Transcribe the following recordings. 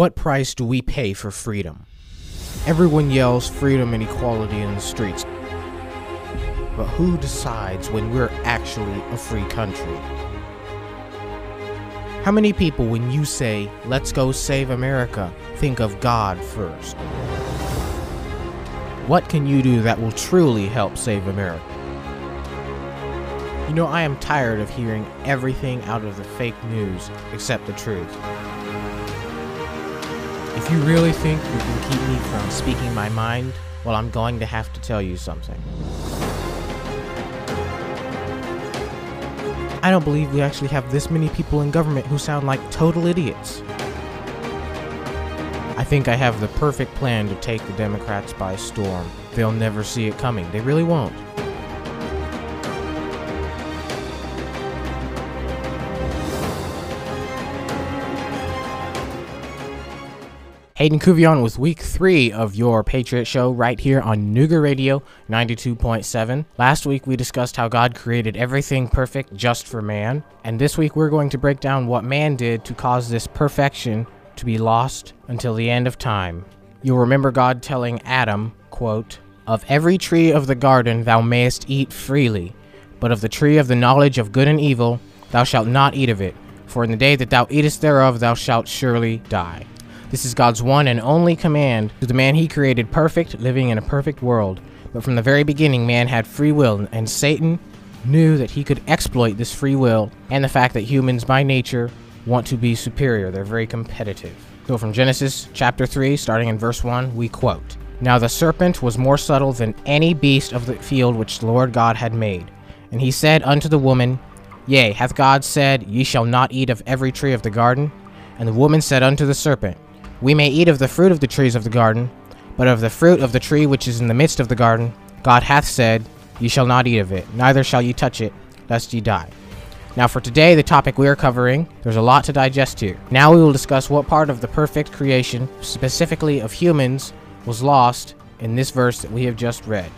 What price do we pay for freedom? Everyone yells freedom and equality in the streets. But who decides when we're actually a free country? How many people, when you say, let's go save America, think of God first? What can you do that will truly help save America? You know, I am tired of hearing everything out of the fake news except the truth. If you really think you can keep me from speaking my mind, well, I'm going to have to tell you something. I don't believe we actually have this many people in government who sound like total idiots. I think I have the perfect plan to take the Democrats by storm. They'll never see it coming. They really won't. Hayden Cuvion with week three of your Patriot Show right here on Nooga Radio 92.7. Last week we discussed how God created everything perfect just for man, and this week we're going to break down what man did to cause this perfection to be lost until the end of time. You'll remember God telling Adam, quote, Of every tree of the garden thou mayest eat freely, but of the tree of the knowledge of good and evil thou shalt not eat of it, for in the day that thou eatest thereof thou shalt surely die. This is God's one and only command to the man he created perfect, living in a perfect world. But from the very beginning, man had free will, and Satan knew that he could exploit this free will and the fact that humans by nature want to be superior. They're very competitive. So from Genesis chapter 3, starting in verse 1, we quote Now the serpent was more subtle than any beast of the field which the Lord God had made. And he said unto the woman, Yea, hath God said, Ye shall not eat of every tree of the garden? And the woman said unto the serpent, we may eat of the fruit of the trees of the garden, but of the fruit of the tree which is in the midst of the garden, God hath said, Ye shall not eat of it, neither shall ye touch it, lest ye die. Now, for today, the topic we are covering, there's a lot to digest here. Now, we will discuss what part of the perfect creation, specifically of humans, was lost in this verse that we have just read.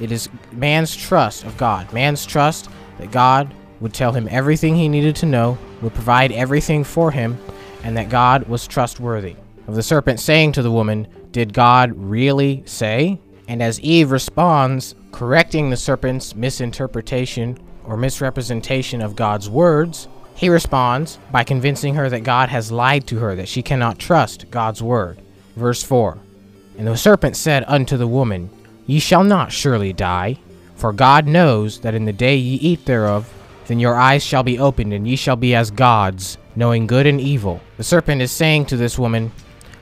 It is man's trust of God, man's trust that God would tell him everything he needed to know, would provide everything for him, and that God was trustworthy of the serpent saying to the woman, Did God really say? And as Eve responds, correcting the serpent's misinterpretation or misrepresentation of God's words, he responds by convincing her that God has lied to her, that she cannot trust God's word. Verse 4 And the serpent said unto the woman, Ye shall not surely die, for God knows that in the day ye eat thereof, then your eyes shall be opened, and ye shall be as gods, knowing good and evil. The serpent is saying to this woman,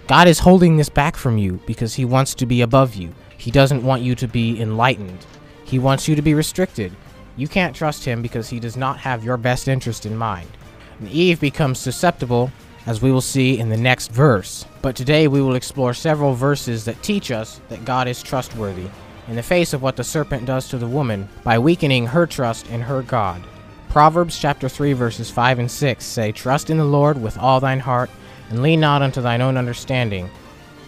God is holding this back from you because he wants to be above you. He doesn't want you to be enlightened. He wants you to be restricted. You can't trust him because he does not have your best interest in mind. And Eve becomes susceptible, as we will see in the next verse. But today we will explore several verses that teach us that God is trustworthy in the face of what the serpent does to the woman by weakening her trust in her God. Proverbs chapter 3 verses 5 and 6 say, Trust in the Lord with all thine heart and lean not unto thine own understanding.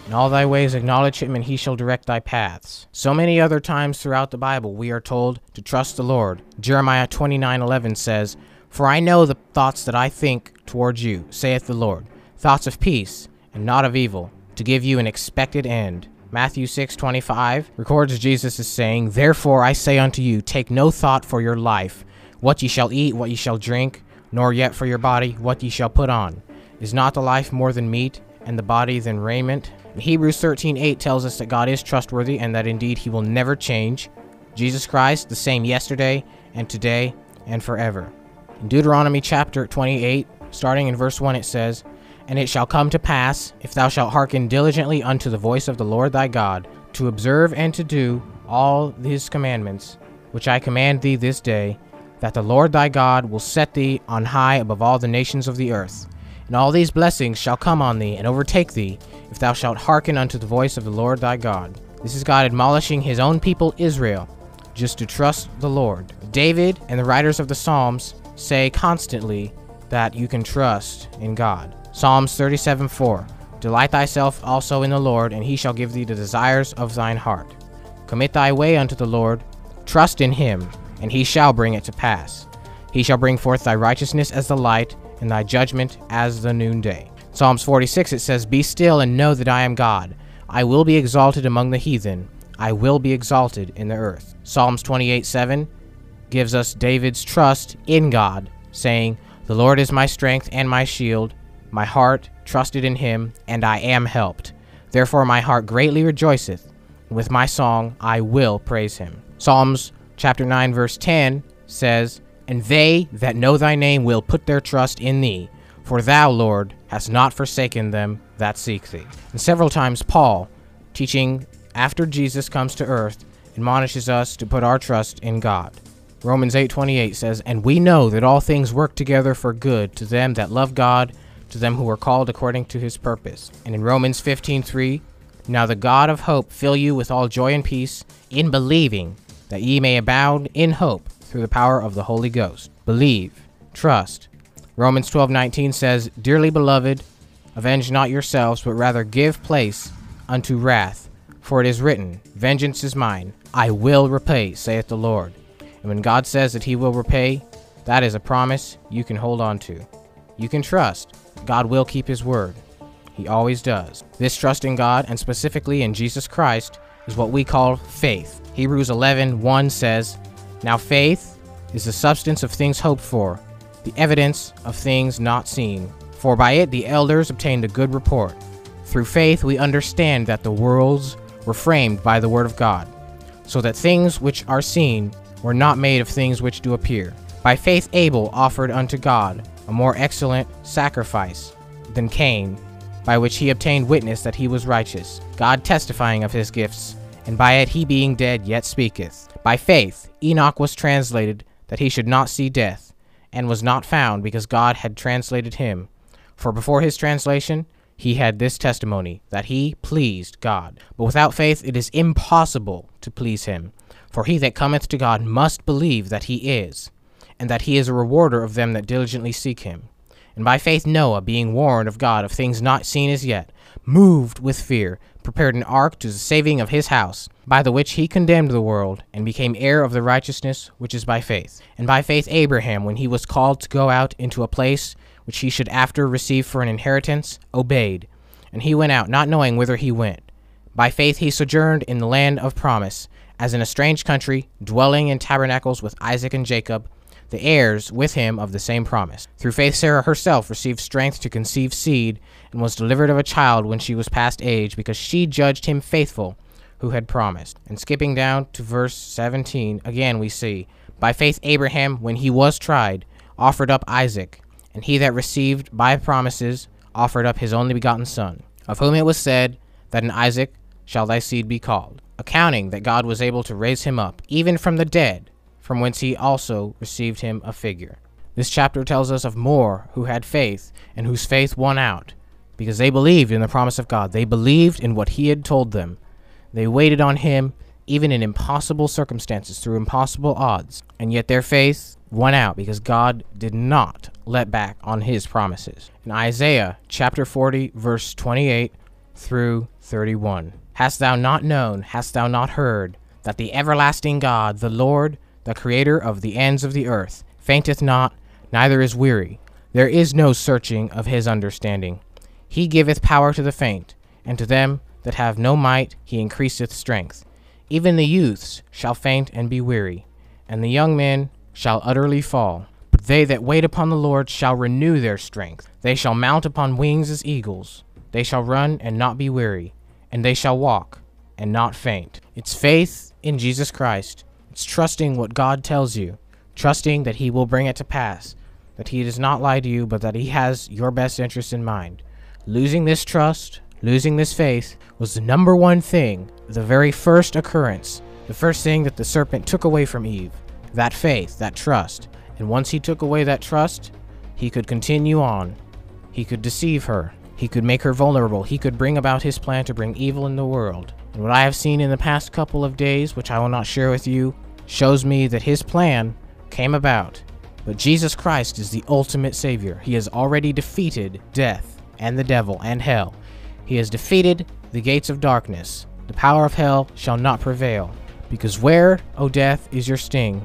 In all thy ways acknowledge him, and he shall direct thy paths. So many other times throughout the Bible we are told to trust the Lord. Jeremiah 29:11 says, "For I know the thoughts that I think towards you, saith the Lord, thoughts of peace and not of evil, to give you an expected end." Matthew 6:25 records Jesus as saying, "Therefore I say unto you, take no thought for your life, what ye shall eat, what ye shall drink, nor yet for your body, what ye shall put on." Is not the life more than meat, and the body than raiment? Hebrews 13:8 tells us that God is trustworthy and that indeed he will never change. Jesus Christ, the same yesterday and today and forever. In Deuteronomy chapter 28, starting in verse 1, it says, And it shall come to pass, if thou shalt hearken diligently unto the voice of the Lord thy God, to observe and to do all his commandments, which I command thee this day, that the Lord thy God will set thee on high above all the nations of the earth. And all these blessings shall come on thee and overtake thee, if thou shalt hearken unto the voice of the Lord thy God. This is God admonishing his own people Israel, just to trust the Lord. David and the writers of the Psalms say constantly that you can trust in God. Psalms 37 4 Delight thyself also in the Lord, and he shall give thee the desires of thine heart. Commit thy way unto the Lord, trust in him, and he shall bring it to pass. He shall bring forth thy righteousness as the light, and thy judgment as the noonday. Psalms 46 it says, Be still and know that I am God. I will be exalted among the heathen. I will be exalted in the earth. Psalms 28 7 gives us David's trust in God, saying, The Lord is my strength and my shield. My heart trusted in him, and I am helped. Therefore my heart greatly rejoiceth. With my song I will praise him. Psalms chapter 9 verse 10 says, And they that know thy name will put their trust in thee, for thou, Lord, hast not forsaken them that seek thee. And several times Paul, teaching after Jesus comes to earth, admonishes us to put our trust in God. Romans 8:28 says, "And we know that all things work together for good to them that love God, to them who are called according to his purpose." And in Romans 15:3, "Now the God of hope fill you with all joy and peace in believing, that ye may abound in hope through the power of the Holy Ghost." Believe, trust. Romans 12:19 says, "Dearly beloved, avenge not yourselves, but rather give place unto wrath, for it is written, Vengeance is mine, I will repay, saith the Lord." And when God says that He will repay, that is a promise you can hold on to. You can trust God will keep His word. He always does. This trust in God, and specifically in Jesus Christ, is what we call faith. Hebrews 11 1 says, Now faith is the substance of things hoped for, the evidence of things not seen. For by it the elders obtained a good report. Through faith we understand that the worlds were framed by the word of God, so that things which are seen were not made of things which do appear. By faith Abel offered unto God a more excellent sacrifice than Cain, by which he obtained witness that he was righteous, God testifying of his gifts, and by it he being dead yet speaketh. By faith Enoch was translated that he should not see death, and was not found because God had translated him. For before his translation he had this testimony, that he pleased God. But without faith it is impossible to please him. For he that cometh to God must believe that he is, and that he is a rewarder of them that diligently seek him. And by faith Noah, being warned of God of things not seen as yet, moved with fear, prepared an ark to the saving of his house, by the which he condemned the world, and became heir of the righteousness which is by faith. And by faith Abraham, when he was called to go out into a place which he should after receive for an inheritance, obeyed. And he went out, not knowing whither he went. By faith he sojourned in the land of promise as in a strange country, dwelling in tabernacles with Isaac and Jacob, the heirs with him of the same promise. Through faith, Sarah herself received strength to conceive seed, and was delivered of a child when she was past age, because she judged him faithful who had promised. And skipping down to verse 17, again we see, By faith, Abraham, when he was tried, offered up Isaac, and he that received by promises offered up his only begotten son, of whom it was said, That in Isaac shall thy seed be called accounting that God was able to raise him up, even from the dead, from whence he also received him a figure. This chapter tells us of more who had faith and whose faith won out, because they believed in the promise of God. They believed in what he had told them. They waited on him even in impossible circumstances, through impossible odds, and yet their faith won out because God did not let back on his promises. In Isaiah chapter 40, verse 28 through 31. Hast thou not known, hast thou not heard, that the everlasting God, the Lord, the Creator of the ends of the earth, fainteth not, neither is weary? There is no searching of his understanding. He giveth power to the faint, and to them that have no might he increaseth strength. Even the youths shall faint and be weary, and the young men shall utterly fall. But they that wait upon the Lord shall renew their strength. They shall mount upon wings as eagles. They shall run and not be weary and they shall walk and not faint. It's faith in Jesus Christ. It's trusting what God tells you, trusting that He will bring it to pass, that He does not lie to you, but that He has your best interest in mind. Losing this trust, losing this faith, was the number one thing, the very first occurrence, the first thing that the serpent took away from Eve that faith, that trust. And once he took away that trust, he could continue on. He could deceive her. He could make her vulnerable. He could bring about his plan to bring evil in the world. And what I have seen in the past couple of days, which I will not share with you, shows me that his plan came about. But Jesus Christ is the ultimate Savior. He has already defeated death and the devil and hell. He has defeated the gates of darkness. The power of hell shall not prevail. Because where, O death, is your sting?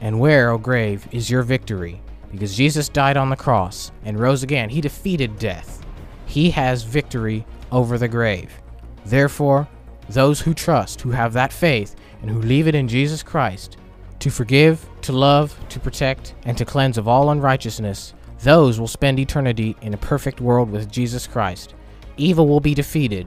And where, O grave, is your victory? Because Jesus died on the cross and rose again. He defeated death. he has victory over the grave. Therefore, those who trust, who have that faith, and who leave it in Jesus Christ, to forgive, to love, to protect, and to cleanse of all unrighteousness, those will spend eternity in a perfect world with Jesus Christ. Evil will be defeated.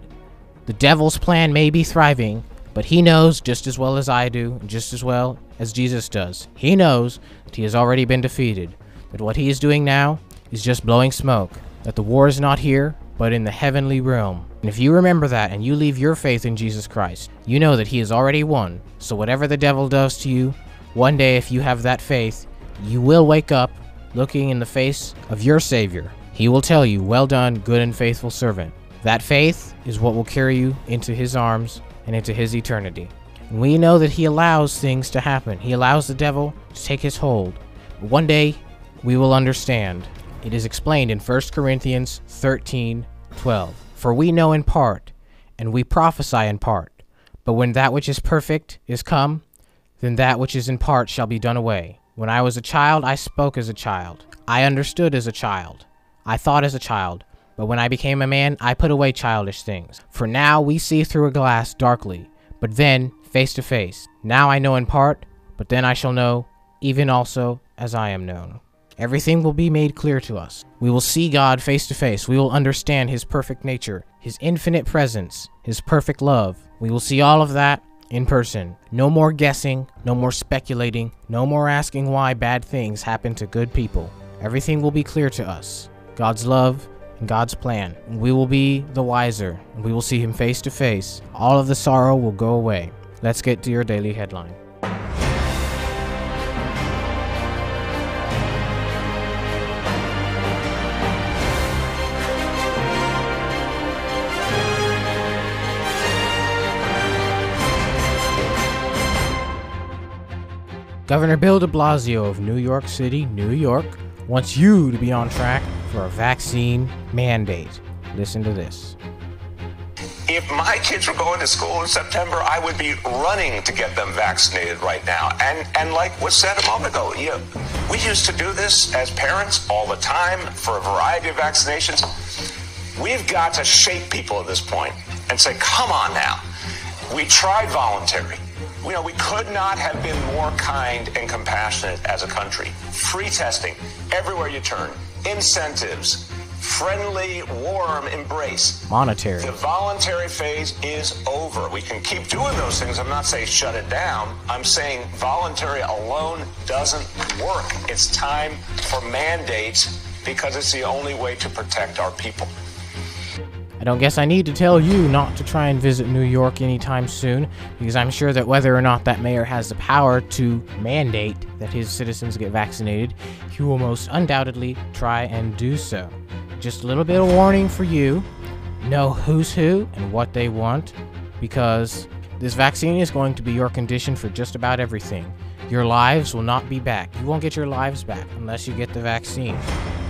The devil's plan may be thriving, but he knows just as well as I do, and just as well as Jesus does. He knows that he has already been defeated, that what he is doing now is just blowing smoke, that the war is not here, but in the heavenly realm. And if you remember that and you leave your faith in Jesus Christ, you know that he has already won. So whatever the devil does to you, one day if you have that faith, you will wake up looking in the face of your Savior. He will tell you, Well done, good and faithful servant. That faith is what will carry you into his arms and into his eternity. We know that he allows things to happen. He allows the devil to take his hold. But one day we will understand. It is explained in 1 Corinthians 13 12. For we know in part, and we prophesy in part. But when that which is perfect is come, then that which is in part shall be done away. When I was a child, I spoke as a child. I understood as a child. I thought as a child. But when I became a man, I put away childish things. For now we see through a glass darkly, but then face to face. Now I know in part, but then I shall know, even also as I am known. Everything will be made clear to us. We will see God face to face. We will understand His perfect nature, His infinite presence, His perfect love. We will see all of that in person. No more guessing, no more speculating, no more asking why bad things happen to good people. Everything will be clear to us. God's love and God's plan. We will be the wiser, we will see Him face to face. All of the sorrow will go away. Let's get to your daily headline. Governor Bill de Blasio of New York City, New York, wants you to be on track for a vaccine mandate. Listen to this. If my kids were going to school in September, I would be running to get them vaccinated right now. And and like was said a moment ago, you know, we used to do this as parents all the time for a variety of vaccinations. We've got to shake people at this point and say, come on now. We tried voluntary. You know, we could not have been more kind and compassionate as a country. Free testing everywhere you turn, incentives, friendly, warm embrace. Monetary. The voluntary phase is over. We can keep doing those things. I'm not saying shut it down. I'm saying voluntary alone doesn't work. It's time for mandates because it's the only way to protect our people. I don't guess I need to tell you not to try and visit New York anytime soon, because I'm sure that whether or not that mayor has the power to mandate that his citizens get vaccinated, he will most undoubtedly try and do so. Just a little bit of warning for you know who's who and what they want, because this vaccine is going to be your condition for just about everything. Your lives will not be back. You won't get your lives back unless you get the vaccine.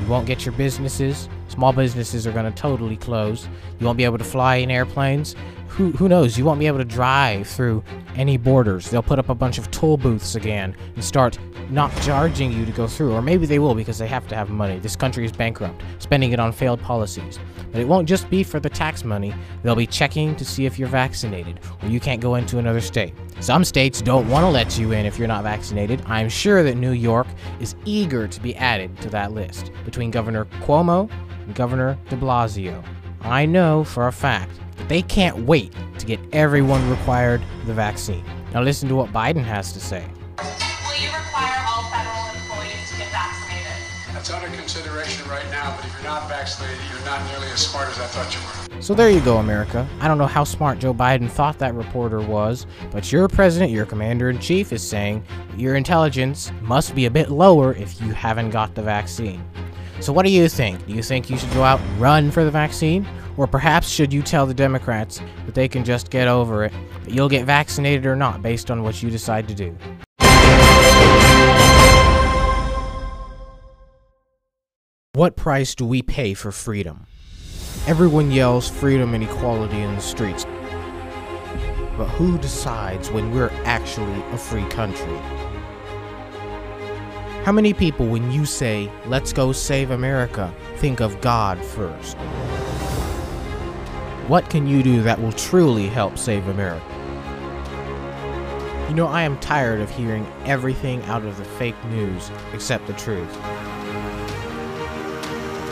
You won't get your businesses. Small businesses are going to totally close. You won't be able to fly in airplanes. Who, who knows? You won't be able to drive through any borders. They'll put up a bunch of toll booths again and start not charging you to go through. Or maybe they will because they have to have money. This country is bankrupt, spending it on failed policies. But it won't just be for the tax money. They'll be checking to see if you're vaccinated or you can't go into another state. Some states don't want to let you in if you're not vaccinated. I'm sure that New York is eager to be added to that list between Governor Cuomo Governor de Blasio. I know for a fact that they can't wait to get everyone required the vaccine. Now, listen to what Biden has to say. Will you require all federal employees to get vaccinated? That's under consideration right now, but if you're not vaccinated, you're not nearly as smart as I thought you were. So there you go, America. I don't know how smart Joe Biden thought that reporter was, but your president, your commander in chief, is saying your intelligence must be a bit lower if you haven't got the vaccine. So, what do you think? Do you think you should go out and run for the vaccine? Or perhaps should you tell the Democrats that they can just get over it, that you'll get vaccinated or not based on what you decide to do? What price do we pay for freedom? Everyone yells freedom and equality in the streets. But who decides when we're actually a free country? How many people, when you say, let's go save America, think of God first? What can you do that will truly help save America? You know, I am tired of hearing everything out of the fake news except the truth.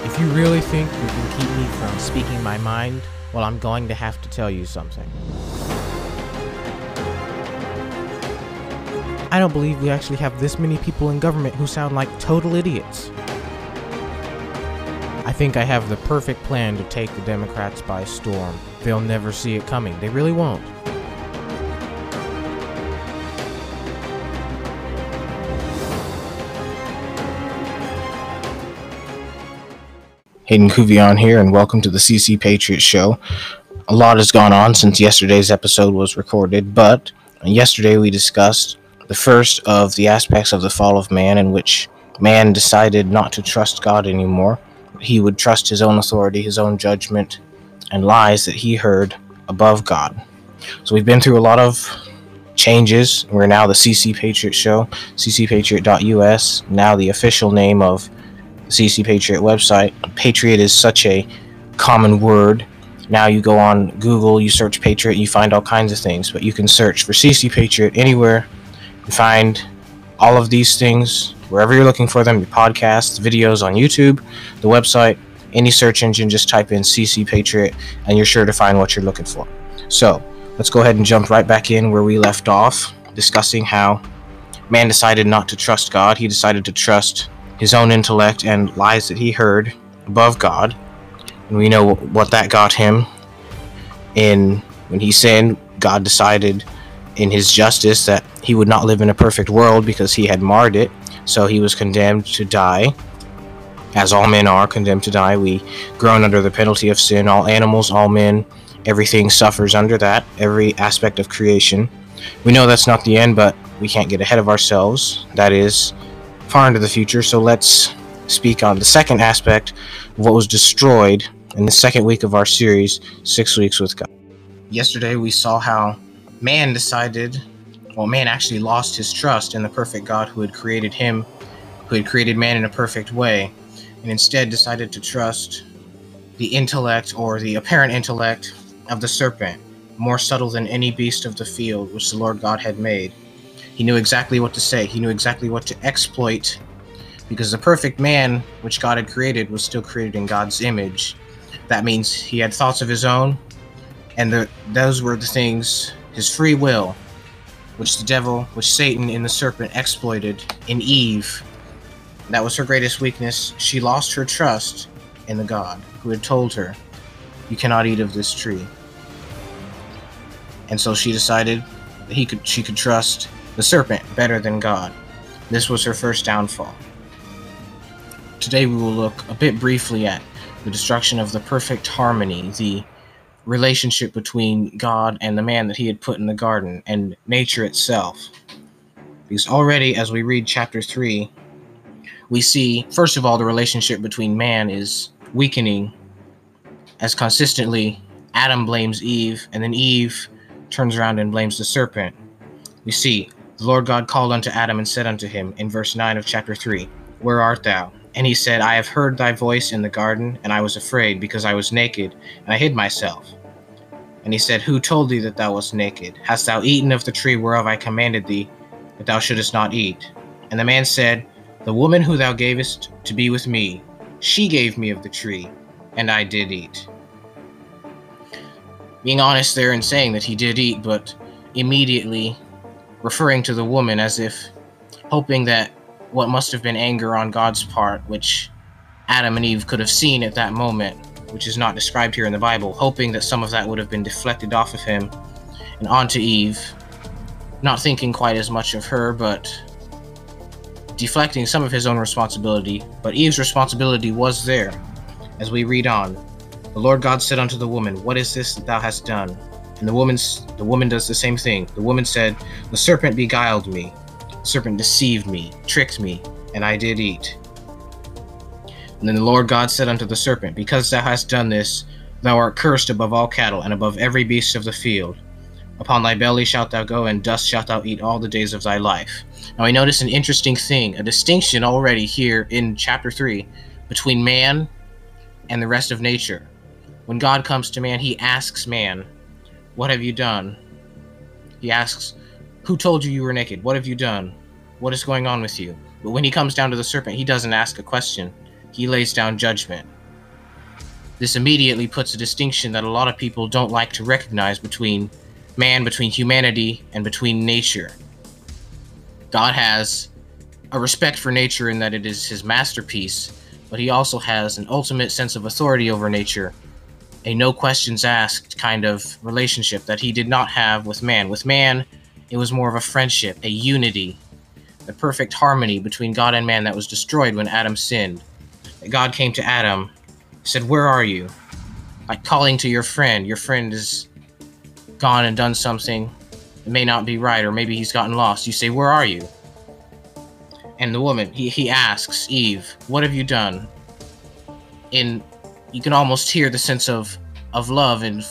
If you really think you can keep me from speaking my mind, well, I'm going to have to tell you something. I don't believe we actually have this many people in government who sound like total idiots. I think I have the perfect plan to take the Democrats by storm. They'll never see it coming. They really won't. Hayden Cuvion here, and welcome to the CC Patriot Show. A lot has gone on since yesterday's episode was recorded, but yesterday we discussed the first of the aspects of the fall of man in which man decided not to trust God anymore. He would trust his own authority, his own judgment, and lies that he heard above God. So we've been through a lot of changes. We're now the CC Patriot Show, ccpatriot.us, now the official name of the CC Patriot website. Patriot is such a common word. Now you go on Google, you search Patriot, you find all kinds of things, but you can search for CC Patriot anywhere and find all of these things wherever you're looking for them your podcasts, videos on YouTube, the website, any search engine, just type in CC Patriot and you're sure to find what you're looking for. So let's go ahead and jump right back in where we left off, discussing how man decided not to trust God. He decided to trust his own intellect and lies that he heard above God. And we know what that got him. In when he sinned, God decided in his justice that he would not live in a perfect world because he had marred it. So he was condemned to die. As all men are condemned to die, we groan under the penalty of sin. All animals, all men, everything suffers under that, every aspect of creation. We know that's not the end, but we can't get ahead of ourselves. That is far into the future, so let's speak on the second aspect of what was destroyed in the second week of our series, Six Weeks with God. Yesterday, we saw how man decided, well, man actually lost his trust in the perfect God who had created him, who had created man in a perfect way, and instead decided to trust the intellect or the apparent intellect of the serpent, more subtle than any beast of the field which the Lord God had made. He knew exactly what to say. He knew exactly what to exploit because the perfect man which God had created was still created in God's image. That means he had thoughts of his own, and the, those were the things, his free will, which the devil, which Satan and the serpent exploited in Eve. That was her greatest weakness. She lost her trust in the God who had told her, You cannot eat of this tree. And so she decided that he could she could trust the serpent better than God. This was her first downfall. Today we will look a bit briefly at the destruction of the perfect harmony, the relationship between God and the man that he had put in the garden, and nature itself. Because already, as we read chapter 3, we see, first of all, the relationship between man is weakening as consistently Adam blames Eve, and then Eve turns around and blames the serpent. We see the Lord God called unto Adam and said unto him in verse 9 of chapter 3, Where art thou? And he said, I have heard thy voice in the garden, and I was afraid, because I was naked, and I hid myself. And he said, Who told thee that thou wast naked? Hast thou eaten of the tree whereof I commanded thee, that thou shouldest not eat? And the man said, The woman who thou gavest to be with me, she gave me of the tree, and I did eat. Being honest there and saying that he did eat, but immediately referring to the woman as if hoping that what must have been anger on God's part, which Adam and Eve could have seen at that moment, which is not described here in the Bible, hoping that some of that would have been deflected off of him and onto Eve, not thinking quite as much of her, but deflecting some of his own responsibility. But Eve's responsibility was there. As we read on, the Lord God said unto the woman, What is this that thou hast done? And the woman's the woman does the same thing. The woman said, The serpent beguiled me. Serpent deceived me, tricked me, and I did eat. And then the Lord God said unto the serpent, Because thou hast done this, thou art cursed above all cattle, and above every beast of the field. Upon thy belly shalt thou go, and dust shalt thou eat all the days of thy life. Now, I notice an interesting thing, a distinction already here in chapter 3 between man and the rest of nature. When God comes to man, he asks man, What have you done? He asks, Who told you you were naked? What have you done? What is going on with you? But when he comes down to the serpent, he doesn't ask a question, he lays down judgment. This immediately puts a distinction that a lot of people don't like to recognize between man, between humanity, and between nature. God has a respect for nature in that it is his masterpiece, but he also has an ultimate sense of authority over nature, a no questions asked kind of relationship that he did not have with man. With man, it was more of a friendship, a unity, the perfect harmony between God and man that was destroyed when Adam sinned. God came to Adam, said, Where are you? Like calling to your friend. Your friend is gone and done something it may not be right, or maybe he's gotten lost. You say, Where are you? And the woman, he, he asks Eve, What have you done? And you can almost hear the sense of of love and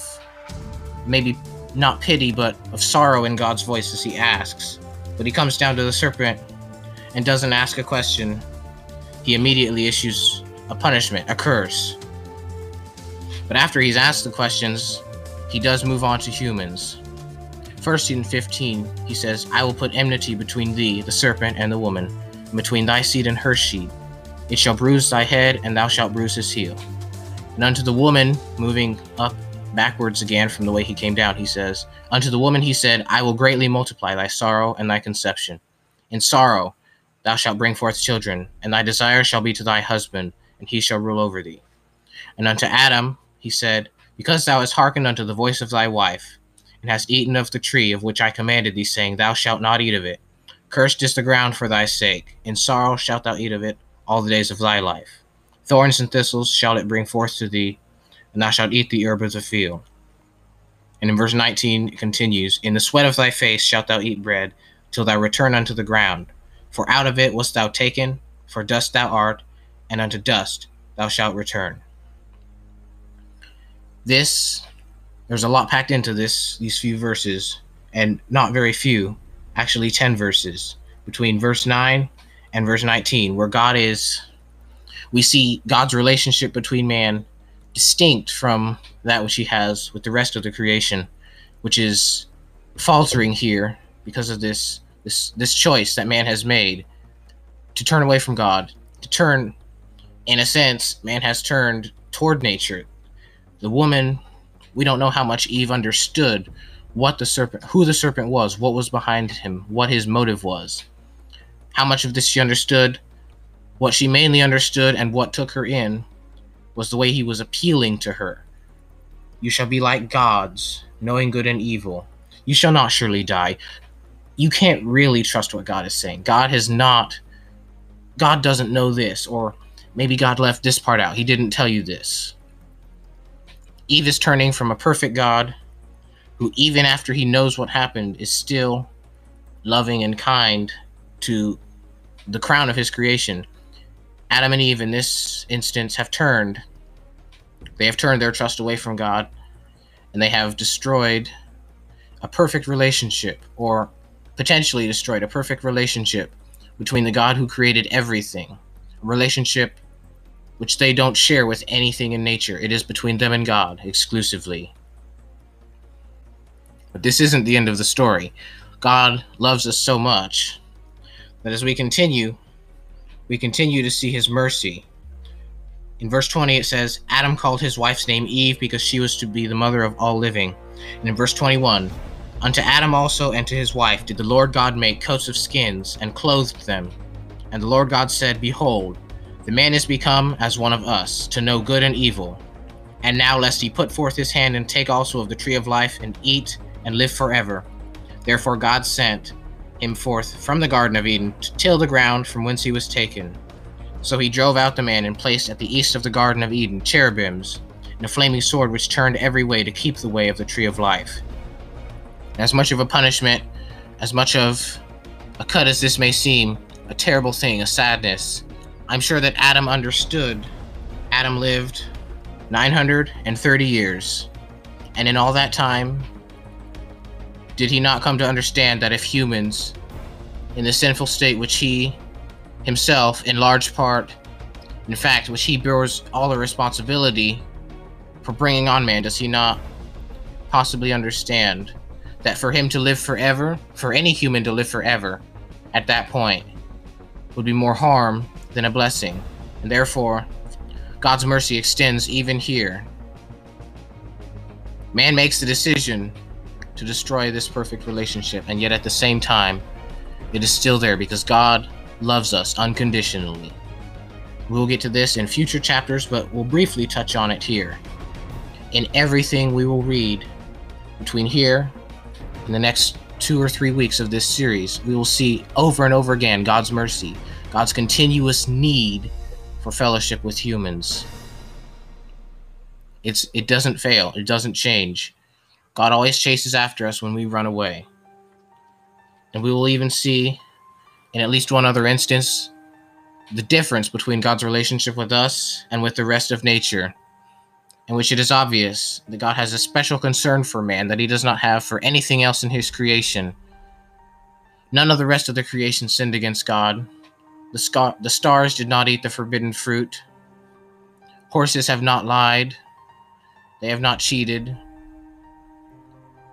maybe not pity, but of sorrow in God's voice as he asks. But he comes down to the serpent and doesn't ask a question. He immediately issues a punishment, a curse. But after he's asked the questions, he does move on to humans. First in 15, he says, I will put enmity between thee, the serpent, and the woman, and between thy seed and her seed. It shall bruise thy head, and thou shalt bruise his heel. And unto the woman, moving up backwards again from the way he came down, he says, Unto the woman he said, I will greatly multiply thy sorrow and thy conception. In sorrow thou shalt bring forth children, and thy desire shall be to thy husband, and he shall rule over thee. And unto Adam he said, Because thou hast hearkened unto the voice of thy wife, and hast eaten of the tree of which I commanded thee, saying, Thou shalt not eat of it. Cursed is the ground for thy sake. In sorrow shalt thou eat of it all the days of thy life. Thorns and thistles shall it bring forth to thee, and thou shalt eat the herb of the field. And in verse 19 it continues, In the sweat of thy face shalt thou eat bread, till thou return unto the ground. For out of it wast thou taken, for dust thou art, and unto dust thou shalt return. This there's a lot packed into this these few verses, and not very few, actually 10 verses between verse 9 and verse 19, where God is we see God's relationship between man distinct from that which he has with the rest of the creation, which is faltering here because of this this this choice that man has made to turn away from God, to turn in a sense, man has turned toward nature. The woman we don't know how much Eve understood what the serpent, who the serpent was, what was behind him, what his motive was. How much of this she understood, what she mainly understood, and what took her in was the way he was appealing to her. You shall be like gods, knowing good and evil. You shall not surely die. You can't really trust what God is saying. God has not, God doesn't know this, or maybe God left this part out. He didn't tell you this. Eve is turning from a perfect God who, even after he knows what happened, is still loving and kind to the crown of his creation. Adam and Eve, in this instance, have turned. They have turned their trust away from God, and they have destroyed a perfect relationship, or potentially destroyed a perfect relationship between the God who created everything. A relationship which they don't share with anything in nature. It is between them and God exclusively. But this isn't the end of the story. God loves us so much that as we continue, we continue to see his mercy. In verse 20, it says, Adam called his wife's name Eve because she was to be the mother of all living. And in verse 21, Unto Adam also and to his wife did the Lord God make coats of skins and clothed them. And the Lord God said, Behold, the man is become as one of us, to know good and evil. And now, lest he put forth his hand and take also of the tree of life, and eat and live forever. Therefore, God sent him forth from the Garden of Eden to till the ground from whence he was taken. So he drove out the man and placed at the east of the Garden of Eden cherubims, and a flaming sword which turned every way to keep the way of the tree of life. As much of a punishment, as much of a cut as this may seem, a terrible thing, a sadness, I'm sure that Adam understood. Adam lived 930 years, and in all that time, did he not come to understand that if humans, in the sinful state which he himself, in large part, in fact, which he bears all the responsibility for bringing on man, does he not possibly understand that for him to live forever, for any human to live forever, at that point, would be more harm than a blessing, and therefore, God's mercy extends even here. Man makes the decision to destroy this perfect relationship, and yet at the same time, it is still there because God loves us unconditionally. We'll get to this in future chapters, but we'll briefly touch on it here. In everything we will read between here and the next two or three weeks of this series, we will see over and over again God's mercy, God's continuous need for fellowship with humans. It's it doesn't fail, it doesn't change. God always chases after us when we run away. And we will even see in at least one other instance the difference between God's relationship with us and with the rest of nature, in which it is obvious that God has a special concern for man that he does not have for anything else in his creation. None of the rest of the creation sinned against God. The, the stars did not eat the forbidden fruit. Horses have not lied. They have not cheated.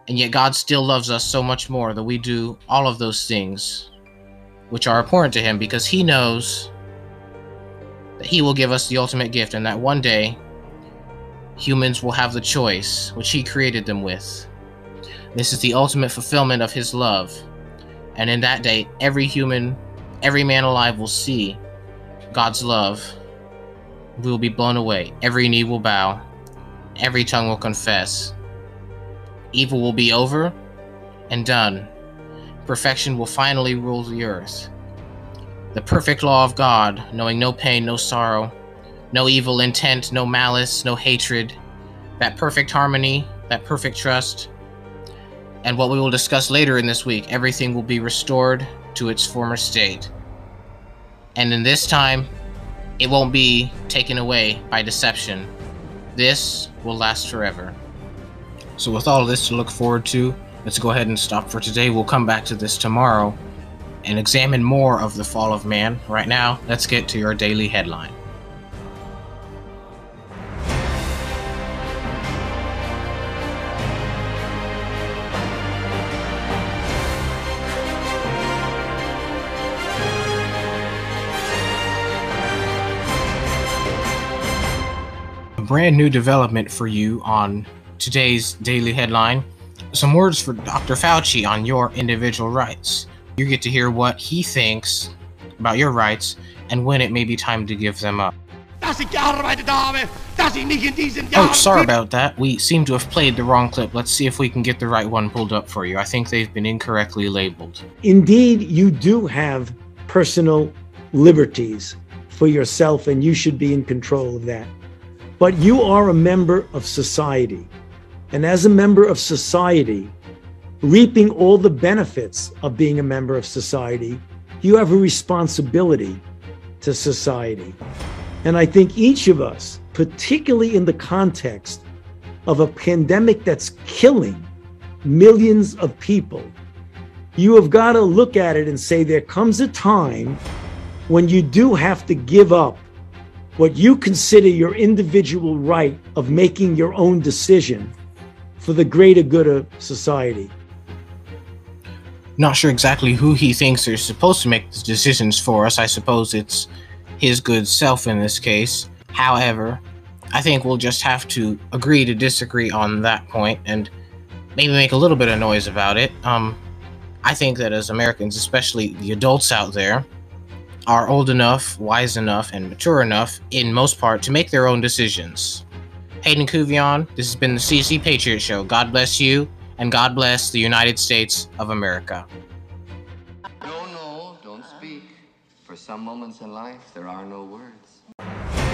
And yet God still loves us so much more that we do all of those things which are abhorrent to him because he knows that he will give us the ultimate gift and that one day humans will have the choice which he created them with. This is the ultimate fulfillment of his love. And in that day, every human, every man alive will see God's love. We will be blown away. Every knee will bow. Every tongue will confess. Evil will be over and done. Perfection will finally rule the earth. The perfect law of God, knowing no pain, no sorrow, no evil intent, no malice, no hatred, that perfect harmony, that perfect trust, and what we will discuss later in this week, everything will be restored to its former state. And in this time, it won't be taken away by deception. This will last forever. So, with all this to look forward to, let's go ahead and stop for today. We'll come back to this tomorrow and examine more of the fall of man. Right now, let's get to your daily headline. A brand new development for you on today's daily headline. Some words for Dr. Fauci on your individual rights. You get to hear what he thinks about your rights and when it may be time to give them up. Oh, sorry about that. We seem to have played the wrong clip. Let's see if we can get the right one pulled up for you. I think they've been incorrectly labeled. Indeed, you do have personal liberties for yourself, and you should be in control of that. But you are a member of society. And as a member of society, reaping all the benefits of being a member of society, you have a responsibility to society. And I think each of us, particularly in the context of a pandemic that's killing millions of people, you have got to look at it and say there comes a time when you do have to give up what you consider your individual right of making your own decision for the greater good of society. Not sure exactly who he thinks is supposed to make the decisions for us. I suppose it's his good self in this case. However, I think we'll just have to agree to disagree on that point and maybe make a little bit of noise about it. Um, I think that as Americans, especially the adults out there, are old enough, wise enough, and mature enough, in most part, to make their own decisions. Hayden Kuvion, this has been the CC Patriot Show. God bless you, and God bless the United States of America. No, no, don't speak. For some moments in life, there are no words.